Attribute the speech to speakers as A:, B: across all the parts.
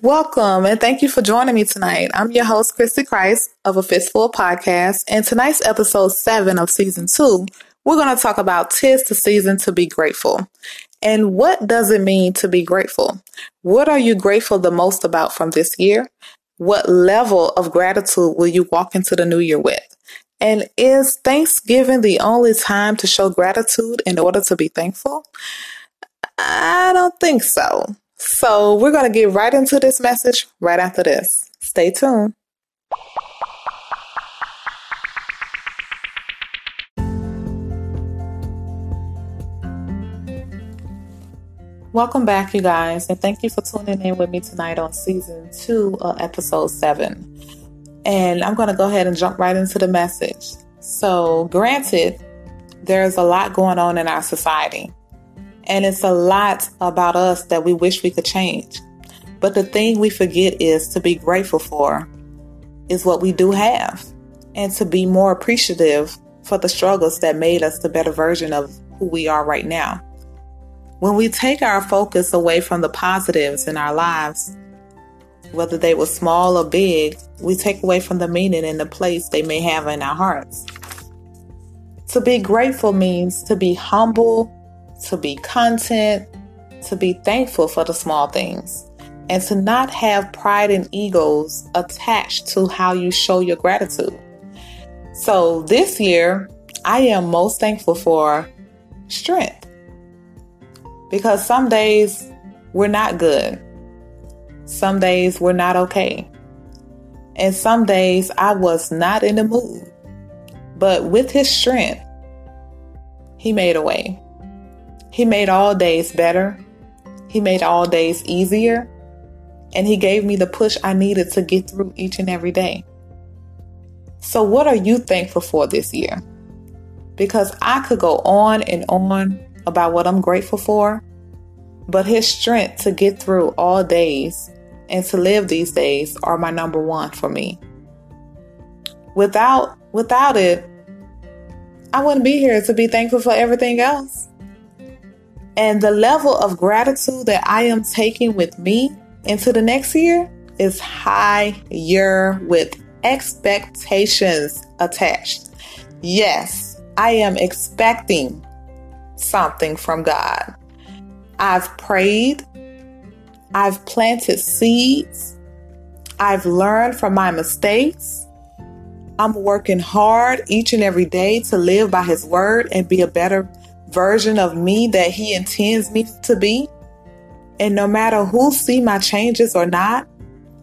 A: Welcome and thank you for joining me tonight. I'm your host, Chrissy Christ of A Fistful Podcast, and tonight's episode seven of season two, we're going to talk about tis the season to be grateful. And what does it mean to be grateful? What are you grateful the most about from this year? What level of gratitude will you walk into the new year with? And is Thanksgiving the only time to show gratitude in order to be thankful? I don't think so. So we're going to get right into this message right after this. Stay tuned. Welcome back, you guys, and thank you for tuning in with me tonight on season two, of episode seven. And I'm going to go ahead and jump right into the message. So, granted, there's a lot going on in our society, and it's a lot about us that we wish we could change. But the thing we forget is to be grateful for is what we do have, and to be more appreciative for the struggles that made us the better version of who we are right now. When we take our focus away from the positives in our lives, whether they were small or big, we take away from the meaning and the place they may have in our hearts. To be grateful means to be humble, to be content, to be thankful for the small things, and to not have pride and egos attached to how you show your gratitude. So this year, I am most thankful for strength because some days we're not good. Some days we're not okay. And some days I was not in the mood. But with his strength, he made a way. He made all days better. He made all days easier. And he gave me the push I needed to get through each and every day. So, what are you thankful for this year? Because I could go on and on about what I'm grateful for, but his strength to get through all days and to live these days are my number one for me. Without without it, I wouldn't be here to be thankful for everything else. And the level of gratitude that I am taking with me into the next year is higher with expectations attached. Yes, I am expecting something from God. I've prayed. I've planted seeds. I've learned from my mistakes. I'm working hard each and every day to live by His word and be a better version of me that He intends me to be. And no matter who see my changes or not,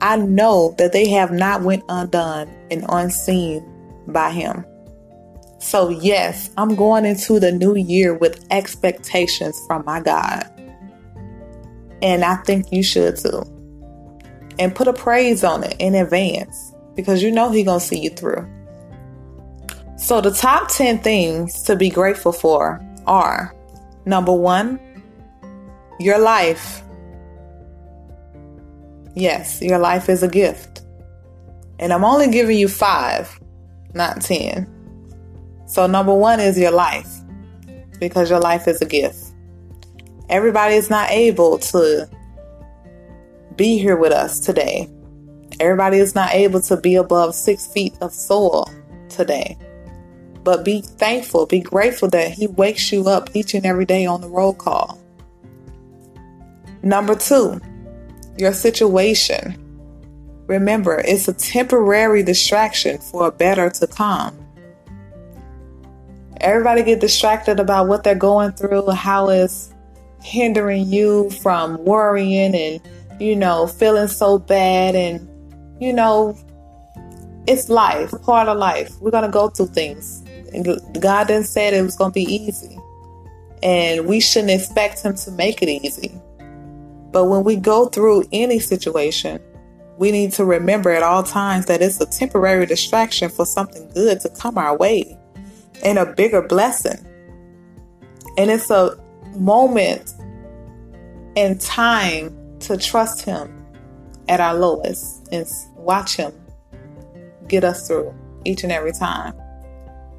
A: I know that they have not went undone and unseen by Him. So, yes, I'm going into the new year with expectations from my God. And I think you should too. And put a praise on it in advance because you know He's going to see you through. So, the top 10 things to be grateful for are number one, your life. Yes, your life is a gift. And I'm only giving you five, not 10. So, number one is your life because your life is a gift. Everybody is not able to be here with us today. Everybody is not able to be above six feet of soil today. But be thankful, be grateful that He wakes you up each and every day on the roll call. Number two, your situation. Remember, it's a temporary distraction for a better to come. Everybody get distracted about what they're going through, how it's hindering you from worrying and, you know, feeling so bad. And, you know, it's life, part of life. We're going to go through things. God didn't say it was going to be easy. And we shouldn't expect Him to make it easy. But when we go through any situation, we need to remember at all times that it's a temporary distraction for something good to come our way and a bigger blessing. And it's a moment and time to trust Him at our lowest and watch Him get us through each and every time.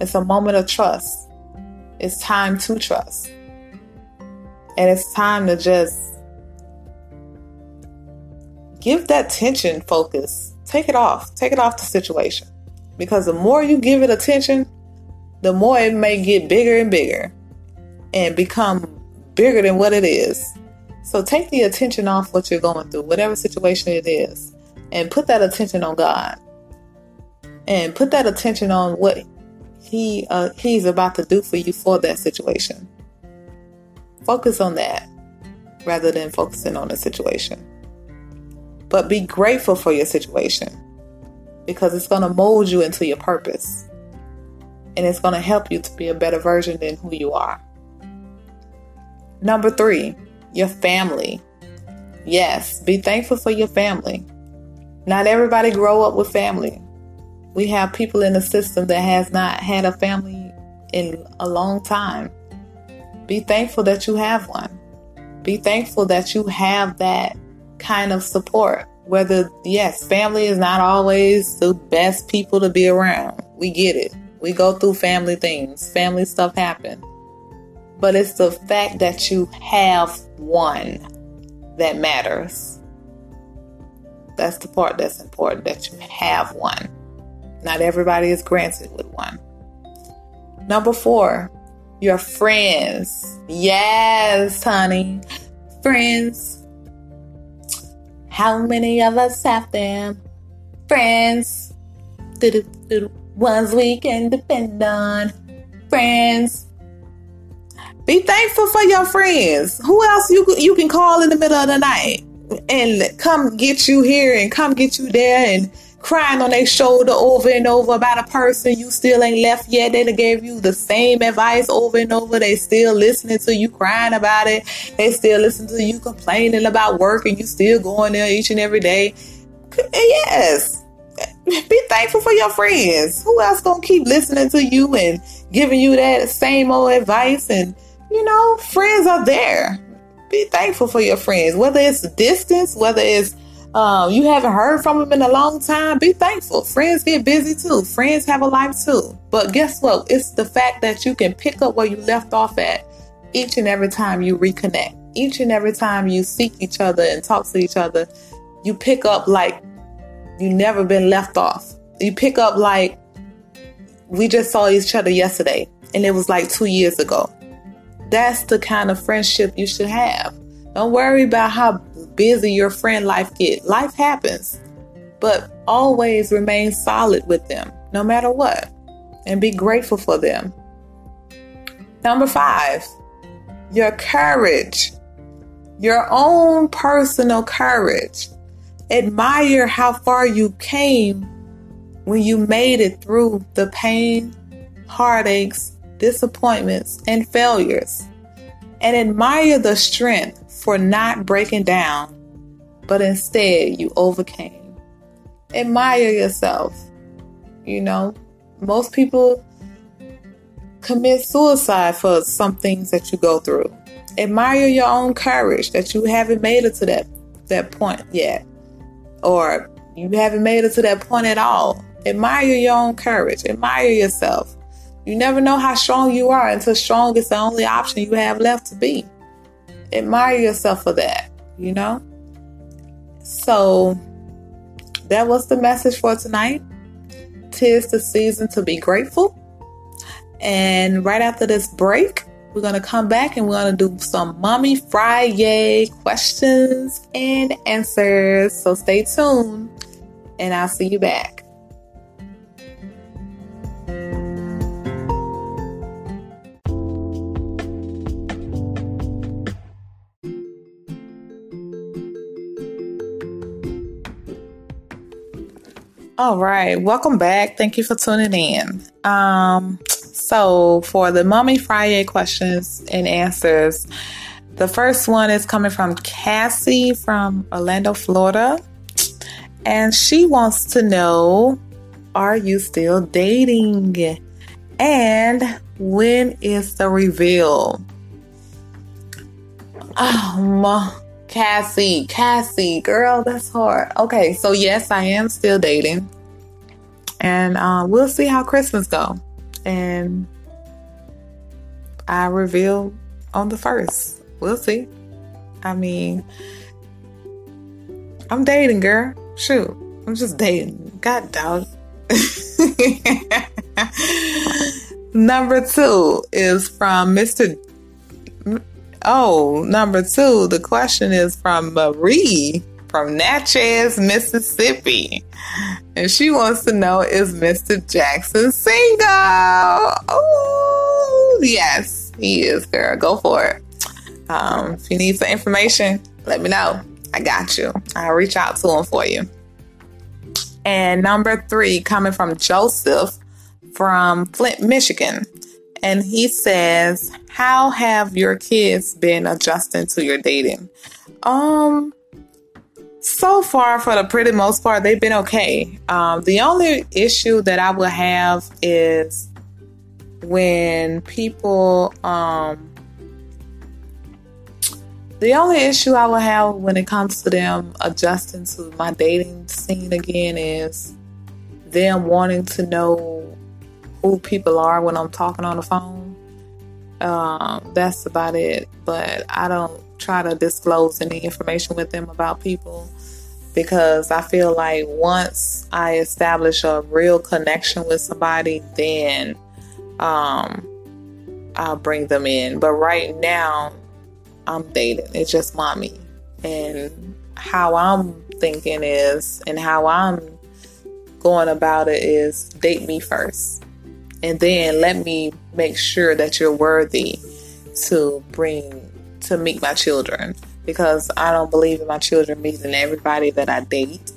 A: It's a moment of trust. It's time to trust. And it's time to just give that tension focus. Take it off. Take it off the situation. Because the more you give it attention, the more it may get bigger and bigger and become bigger than what it is. So take the attention off what you're going through, whatever situation it is, and put that attention on God. And put that attention on what he uh, he's about to do for you for that situation. Focus on that rather than focusing on the situation. But be grateful for your situation because it's going to mold you into your purpose. And it's going to help you to be a better version than who you are. Number three, your family. Yes, be thankful for your family. Not everybody grow up with family. We have people in the system that has not had a family in a long time. Be thankful that you have one. Be thankful that you have that kind of support. Whether, yes, family is not always the best people to be around. We get it. We go through family things, family stuff happen. But it's the fact that you have one that matters. That's the part that's important that you have one. Not everybody is granted with one. Number four, your friends. Yes, honey. Friends. How many of us have them? Friends. The ones we can depend on. Friends. Be thankful for your friends. Who else you you can call in the middle of the night and come get you here and come get you there and crying on their shoulder over and over about a person you still ain't left yet. They gave you the same advice over and over. They still listening to you crying about it. They still listen to you complaining about work and you still going there each and every day. Yes. Be thankful for your friends. Who else gonna keep listening to you and giving you that same old advice? And you know, friends are there. Be thankful for your friends, whether it's distance, whether it's um, you haven't heard from them in a long time, be thankful. Friends get busy too. Friends have a life too. But guess what? It's the fact that you can pick up where you left off at each and every time you reconnect. Each and every time you seek each other and talk to each other, you pick up like you never been left off. You pick up like we just saw each other yesterday and it was like two years ago. That's the kind of friendship you should have. Don't worry about how busy your friend life get. Life happens. But always remain solid with them, no matter what, and be grateful for them. Number five, your courage, your own personal courage. Admire how far you came when you made it through the pain, heartaches, disappointments, and failures. And admire the strength for not breaking down, but instead you overcame. Admire yourself. You know, most people commit suicide for some things that you go through. Admire your own courage that you haven't made it to that that point yet. Or you haven't made it to that point at all. Admire your own courage. Admire yourself. You never know how strong you are until strong is the only option you have left to be admire yourself for that, you know? So that was the message for tonight. Tis the season to be grateful. And right after this break, we're going to come back and we're going to do some Mommy Friday questions and answers. So stay tuned and I'll see you back. All right, welcome back. Thank you for tuning in. Um, so for the Mommy Friday questions and answers, the first one is coming from Cassie from Orlando, Florida, and she wants to know: Are you still dating? And when is the reveal? Oh, Cassie, Cassie, girl, that's hard. Okay, so yes, I am still dating, and uh, we'll see how Christmas go. And I reveal on the first. We'll see. I mean, I'm dating, girl. Shoot. I'm just dating. God dog. number two is from Mr. Oh, number two, the question is from Marie from Natchez, Mississippi. And she wants to know is Mr. Jackson single? Oh, yes, he is, girl. Go for it. Um, if you need some information, let me know. I got you. I'll reach out to him for you. And number three, coming from Joseph from Flint, Michigan. And he says, How have your kids been adjusting to your dating? Um, so far, for the pretty most part, they've been okay. Um, the only issue that I will have is when people, um, the only issue I will have when it comes to them adjusting to my dating scene again is them wanting to know who people are when I'm talking on the phone. Um, that's about it. But I don't try to disclose any information with them about people because I feel like once I establish a real connection with somebody, then um, I'll bring them in. But right now, I'm dating. It's just mommy. And how I'm thinking is, and how I'm going about it is date me first. And then let me make sure that you're worthy to bring, to meet my children because I don't believe in my children meeting everybody that I date.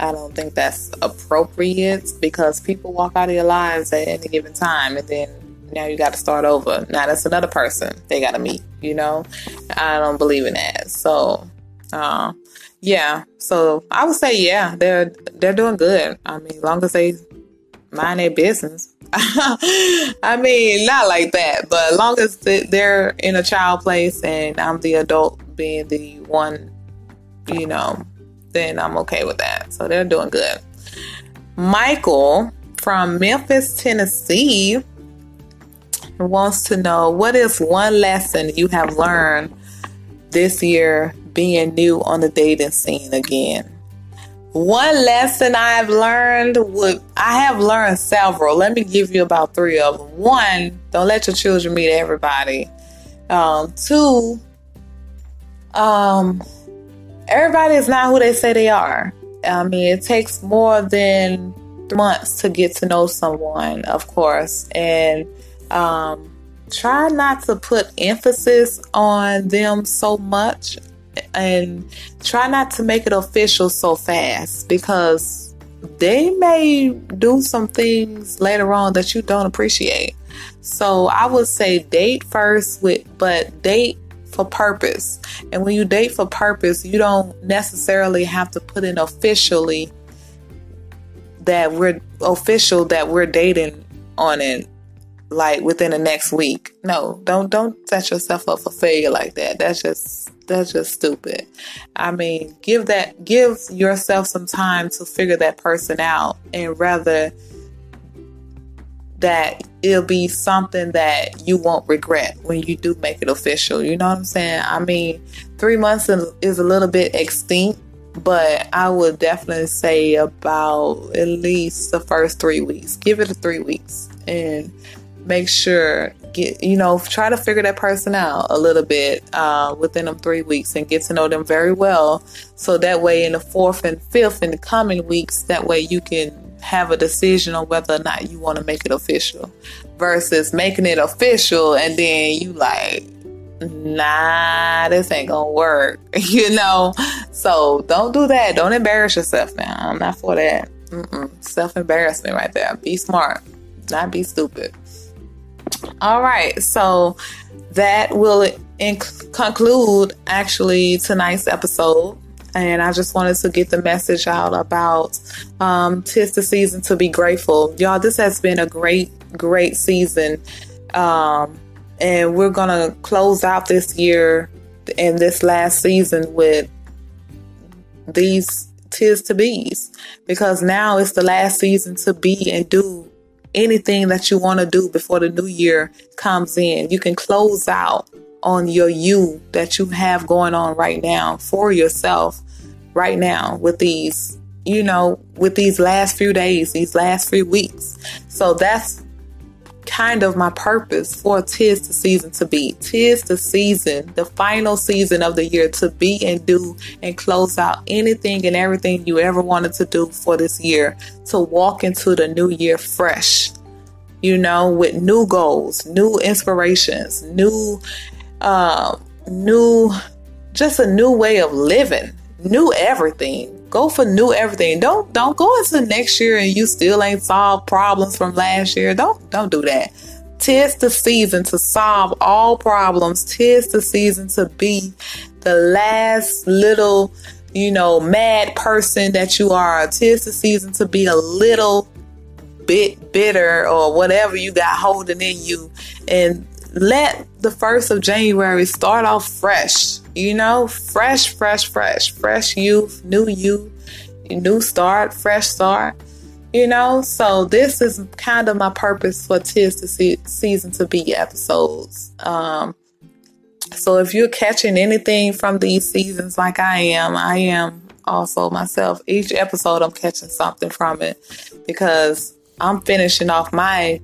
A: I don't think that's appropriate because people walk out of your lives at any given time and then now you got to start over. Now that's another person they got to meet, you know? I don't believe in that. So, uh, yeah. So I would say, yeah, they're, they're doing good. I mean, as long as they mind their business. I mean, not like that, but as long as they're in a child place and I'm the adult being the one, you know, then I'm okay with that. So they're doing good. Michael from Memphis, Tennessee wants to know what is one lesson you have learned this year being new on the dating scene again? One lesson I've learned would I have learned several. Let me give you about three of them. One, don't let your children meet everybody. Um, two, um, everybody is not who they say they are. I mean, it takes more than months to get to know someone, of course, and um, try not to put emphasis on them so much and try not to make it official so fast because they may do some things later on that you don't appreciate. So I would say date first with but date for purpose. And when you date for purpose, you don't necessarily have to put in officially that we're official that we're dating on it like within the next week. No, don't don't set yourself up for failure like that. That's just that's just stupid. I mean, give that give yourself some time to figure that person out and rather that it'll be something that you won't regret when you do make it official. You know what I'm saying? I mean, three months is a little bit extinct, but I would definitely say about at least the first three weeks. Give it a three weeks and make sure get you know try to figure that person out a little bit uh, within them three weeks and get to know them very well. So that way in the fourth and fifth in the coming weeks that way you can have a decision on whether or not you want to make it official versus making it official and then you like nah this ain't gonna work you know? So don't do that. Don't embarrass yourself now. I'm not for that. Self embarrassment right there. Be smart. Not be stupid all right so that will conclude actually tonight's episode. And I just wanted to get the message out about um, tis the season to be grateful, y'all. This has been a great, great season, um, and we're gonna close out this year and this last season with these tis to be's. Because now it's the last season to be and do anything that you want to do before the new year comes in. You can close out on your you that you have going on right now for yourself right now with these, you know, with these last few days, these last few weeks. So that's kind of my purpose for tis the season to be. Tis the season, the final season of the year to be and do and close out anything and everything you ever wanted to do for this year, to walk into the new year fresh, you know, with new goals, new inspirations, new, uh, new, just a new way of living, new everything. Go for new everything. Don't don't go into next year and you still ain't solved problems from last year. Don't don't do that. Tis the season to solve all problems. Tis the season to be the last little, you know, mad person that you are. Tis the season to be a little bit bitter or whatever you got holding in you and let the first of January start off fresh. You know, fresh, fresh, fresh, fresh youth, new youth, new start, fresh start. You know, so this is kind of my purpose for Tis Season to Be episodes. Um, so if you're catching anything from these seasons like I am, I am also myself. Each episode, I'm catching something from it because I'm finishing off my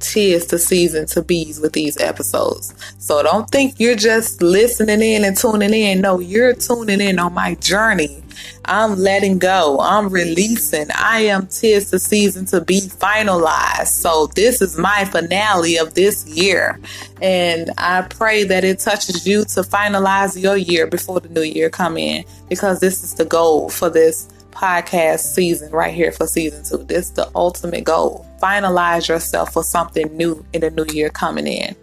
A: tis the season to be with these episodes. So don't think you're just listening in and tuning in. No, you're tuning in on my journey. I'm letting go. I'm releasing. I am tis the season to be finalized. So this is my finale of this year. And I pray that it touches you to finalize your year before the new year come in because this is the goal for this podcast season right here for season two. This is the ultimate goal. Finalize yourself for something new in the new year coming in.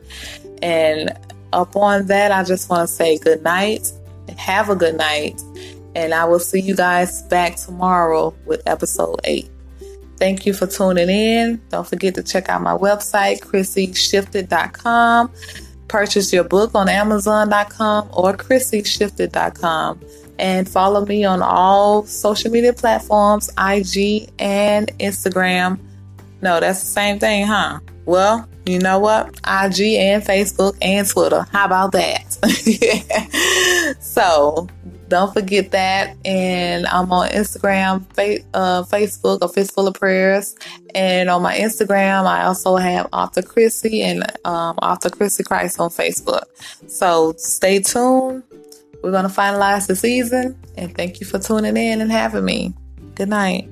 A: And upon that, I just want to say good night and have a good night. And I will see you guys back tomorrow with episode eight. Thank you for tuning in. Don't forget to check out my website, ChrissyShifted.com. Purchase your book on Amazon.com or ChrissyShifted.com and follow me on all social media platforms IG and Instagram. No, that's the same thing, huh? Well, you know what? IG and Facebook and Twitter. How about that? so don't forget that. And I'm on Instagram, uh, Facebook, A Fistful of Prayers. And on my Instagram, I also have Author Chrissy and um, Author Chrissy Christ on Facebook. So stay tuned. We're going to finalize the season. And thank you for tuning in and having me. Good night.